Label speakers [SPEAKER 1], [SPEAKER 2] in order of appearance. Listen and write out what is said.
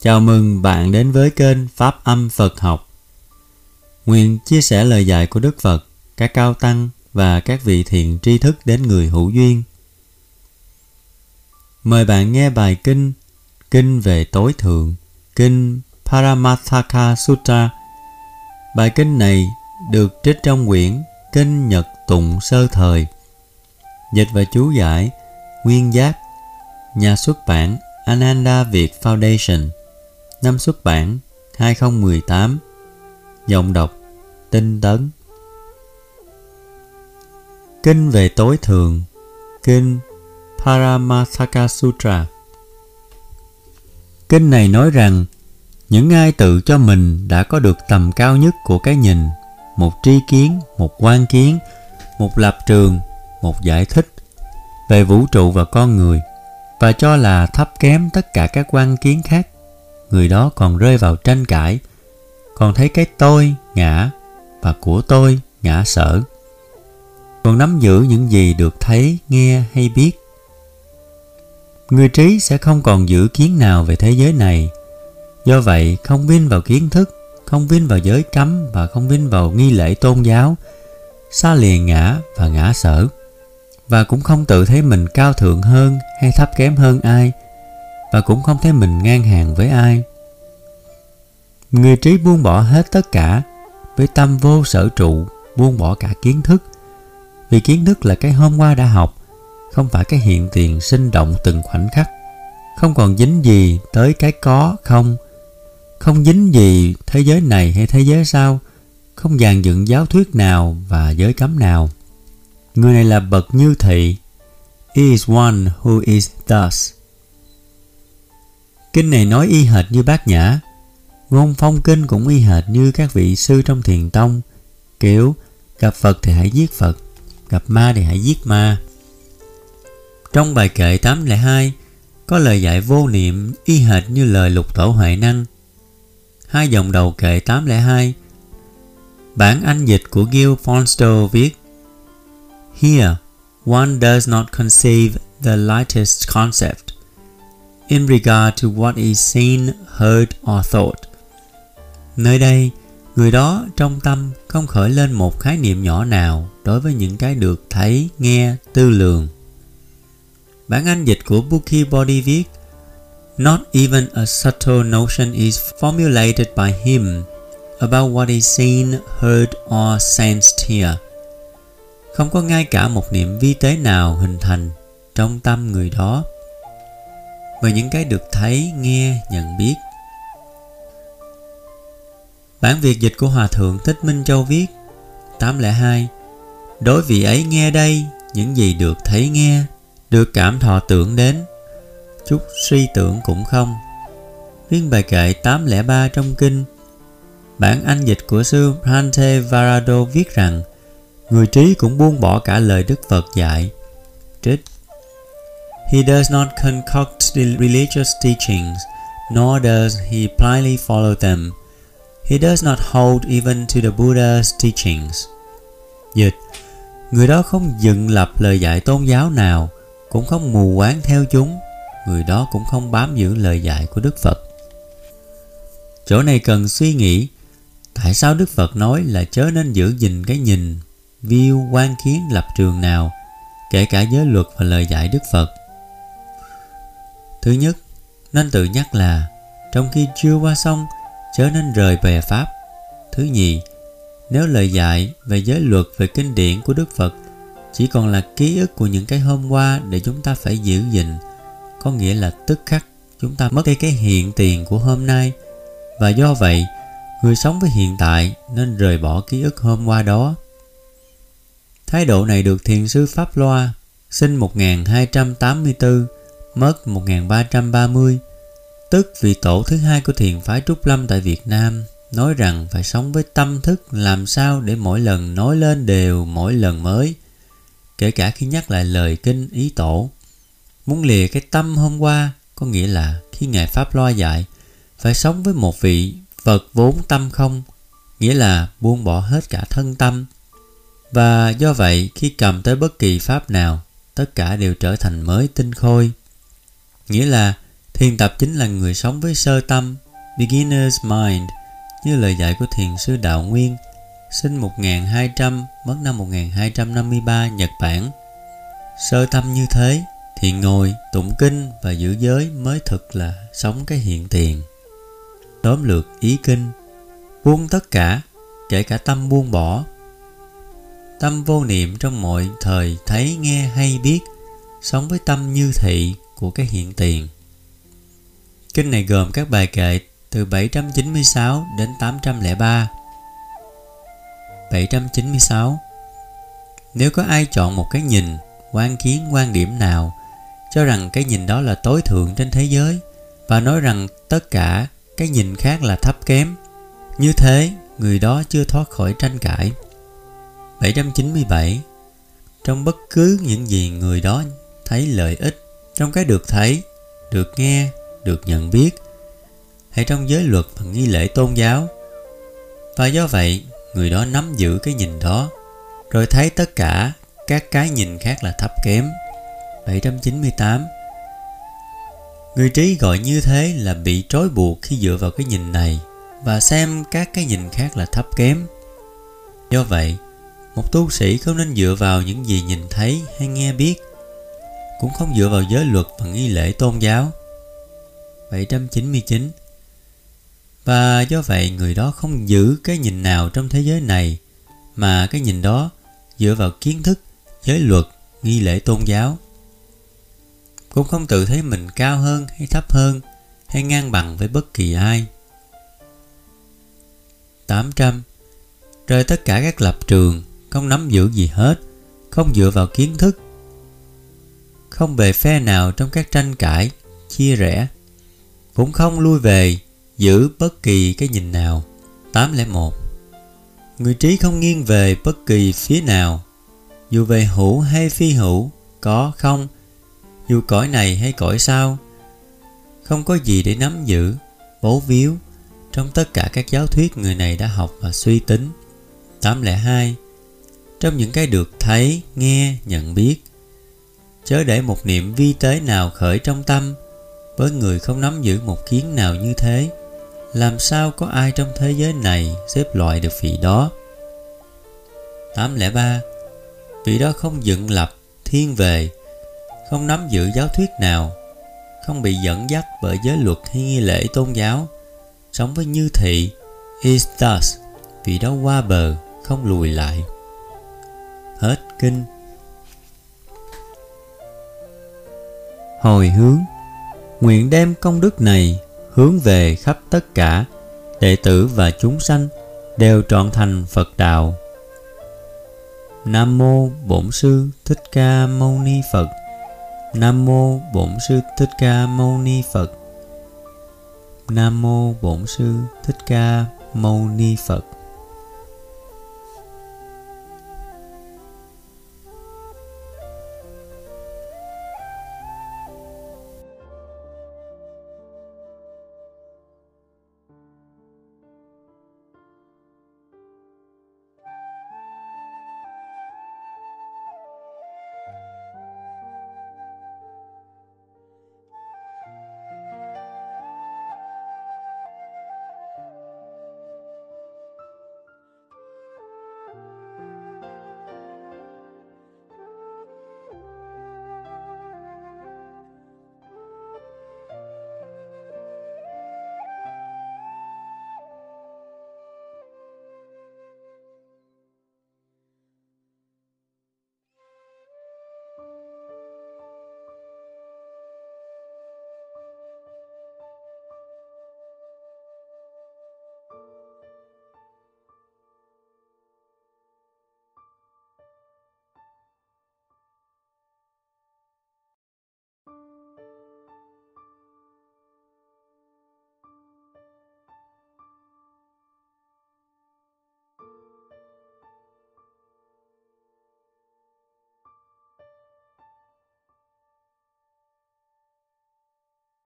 [SPEAKER 1] Chào mừng bạn đến với kênh Pháp Âm Phật Học. Nguyện chia sẻ lời dạy của Đức Phật, các cao tăng và các vị thiện tri thức đến người hữu duyên. Mời bạn nghe bài kinh Kinh về tối thượng, kinh Paramathaka sutra Bài kinh này được trích trong quyển Kinh Nhật Tụng Sơ Thời. Dịch và chú giải Nguyên Giác Nhà xuất bản Ananda Việt Foundation Năm xuất bản 2018 Giọng đọc Tinh tấn. Kinh về tối thượng Kinh Paramasaka Sutra. Kinh này nói rằng những ai tự cho mình đã có được tầm cao nhất của cái nhìn, một tri kiến, một quan kiến, một lập trường, một giải thích về vũ trụ và con người và cho là thấp kém tất cả các quan kiến khác người đó còn rơi vào tranh cãi. Còn thấy cái tôi, ngã, và của tôi, ngã sở. Còn nắm giữ những gì được thấy, nghe, hay biết. Người trí sẽ không còn giữ kiến nào về thế giới này. Do vậy, không vin vào kiến thức, không vin vào giới cấm, và không vin vào nghi lễ tôn giáo, xa lìa ngã và ngã sở. Và cũng không tự thấy mình cao thượng hơn hay thấp kém hơn ai và cũng không thấy mình ngang hàng với ai người trí buông bỏ hết tất cả, với tâm vô sở trụ, buông bỏ cả kiến thức vì kiến thức là cái hôm qua đã học, không phải cái hiện tiền sinh động từng khoảnh khắc không còn dính gì tới cái có, không không dính gì thế giới này hay thế giới sau, không dàn dựng giáo thuyết nào và giới cấm nào Người này là bậc như thị. He is one who is thus. Kinh này nói y hệt như bát nhã. Ngôn phong kinh cũng y hệt như các vị sư trong thiền tông. Kiểu gặp Phật thì hãy giết Phật, gặp ma thì hãy giết ma. Trong bài kệ 802 có lời dạy vô niệm y hệt như lời lục tổ huệ năng. Hai dòng đầu kệ 802 Bản Anh dịch của Gil Fonsto viết Here, one does not conceive the lightest concept in regard to what is seen, heard or thought. Nơi đây, người đó trong tâm không khởi lên một khái niệm nhỏ nào đối với những cái được thấy, nghe, tư lường. Bản Anh dịch của Bookie Body viết Not even a subtle notion is formulated by him about what is seen, heard or sensed here không có ngay cả một niệm vi tế nào hình thành trong tâm người đó về những cái được thấy, nghe, nhận biết bản việt dịch của hòa thượng thích minh châu viết 802 đối vị ấy nghe đây, những gì được thấy nghe, được cảm thọ tưởng đến chút suy tưởng cũng không riêng bài kệ 803 trong kinh, bản anh dịch của sư Prante Varado viết rằng, người trí cũng buông bỏ cả lời Đức Phật dạy. Trích He does not concoct the religious teachings, nor does he blindly follow them. He does not hold even to the Buddha's teachings. Dịch Người đó không dựng lập lời dạy tôn giáo nào, cũng không mù quáng theo chúng, người đó cũng không bám giữ lời dạy của Đức Phật. Chỗ này cần suy nghĩ, tại sao Đức Phật nói là chớ nên giữ gìn cái nhìn view quan kiến lập trường nào kể cả giới luật và lời dạy Đức Phật. Thứ nhất, nên tự nhắc là trong khi chưa qua xong chớ nên rời bè Pháp. Thứ nhì, nếu lời dạy về giới luật về kinh điển của Đức Phật chỉ còn là ký ức của những cái hôm qua để chúng ta phải giữ gìn, có nghĩa là tức khắc chúng ta mất đi cái hiện tiền của hôm nay và do vậy người sống với hiện tại nên rời bỏ ký ức hôm qua đó Thái độ này được thiền sư Pháp Loa sinh 1284, mất 1330, tức vị tổ thứ hai của thiền phái Trúc Lâm tại Việt Nam, nói rằng phải sống với tâm thức làm sao để mỗi lần nói lên đều mỗi lần mới, kể cả khi nhắc lại lời kinh ý tổ. Muốn lìa cái tâm hôm qua, có nghĩa là khi Ngài Pháp Loa dạy, phải sống với một vị Phật vốn tâm không, nghĩa là buông bỏ hết cả thân tâm, và do vậy khi cầm tới bất kỳ pháp nào, tất cả đều trở thành mới tinh khôi. Nghĩa là Thiền tập chính là người sống với sơ tâm, beginner's mind, như lời dạy của thiền sư Đạo Nguyên, sinh 1200, mất năm 1253, Nhật Bản. Sơ tâm như thế thì ngồi, tụng kinh và giữ giới mới thực là sống cái hiện tiền. Tóm lược ý kinh, buông tất cả, kể cả tâm buông bỏ. Tâm vô niệm trong mọi thời thấy nghe hay biết, sống với tâm như thị của cái hiện tiền. Kinh này gồm các bài kệ từ 796 đến 803. 796 Nếu có ai chọn một cái nhìn, quan kiến quan điểm nào, cho rằng cái nhìn đó là tối thượng trên thế giới và nói rằng tất cả cái nhìn khác là thấp kém, như thế người đó chưa thoát khỏi tranh cãi. 797 Trong bất cứ những gì người đó thấy lợi ích, trong cái được thấy, được nghe, được nhận biết, hay trong giới luật và nghi lễ tôn giáo. Và do vậy, người đó nắm giữ cái nhìn đó, rồi thấy tất cả các cái nhìn khác là thấp kém. 798 Người trí gọi như thế là bị trói buộc khi dựa vào cái nhìn này và xem các cái nhìn khác là thấp kém. Do vậy, một tu sĩ không nên dựa vào những gì nhìn thấy hay nghe biết, cũng không dựa vào giới luật và nghi lễ tôn giáo. 799 Và do vậy người đó không giữ cái nhìn nào trong thế giới này mà cái nhìn đó dựa vào kiến thức, giới luật, nghi lễ tôn giáo. Cũng không tự thấy mình cao hơn hay thấp hơn hay ngang bằng với bất kỳ ai. 800. Rời tất cả các lập trường, không nắm giữ gì hết, không dựa vào kiến thức, không về phe nào trong các tranh cãi, chia rẽ, cũng không lui về giữ bất kỳ cái nhìn nào. 801 Người trí không nghiêng về bất kỳ phía nào, dù về hữu hay phi hữu, có không, dù cõi này hay cõi sau. Không có gì để nắm giữ, bố víu trong tất cả các giáo thuyết người này đã học và suy tính. 802 Trong những cái được thấy, nghe, nhận biết, chớ để một niệm vi tế nào khởi trong tâm với người không nắm giữ một kiến nào như thế làm sao có ai trong thế giới này xếp loại được vị đó? 803 Vị đó không dựng lập, thiên về Không nắm giữ giáo thuyết nào Không bị dẫn dắt bởi giới luật hay nghi lễ tôn giáo Sống với như thị Is thus Vị đó qua bờ, không lùi lại. Hết kinh. Hồi hướng Nguyện đem công đức này hướng về khắp tất cả đệ tử và chúng sanh đều trọn thành Phật đạo. Nam mô Bổn sư Thích Ca Mâu Ni Phật. Nam mô Bổn sư Thích Ca Mâu Ni Phật. Nam mô Bổn sư Thích Ca Mâu Ni Phật.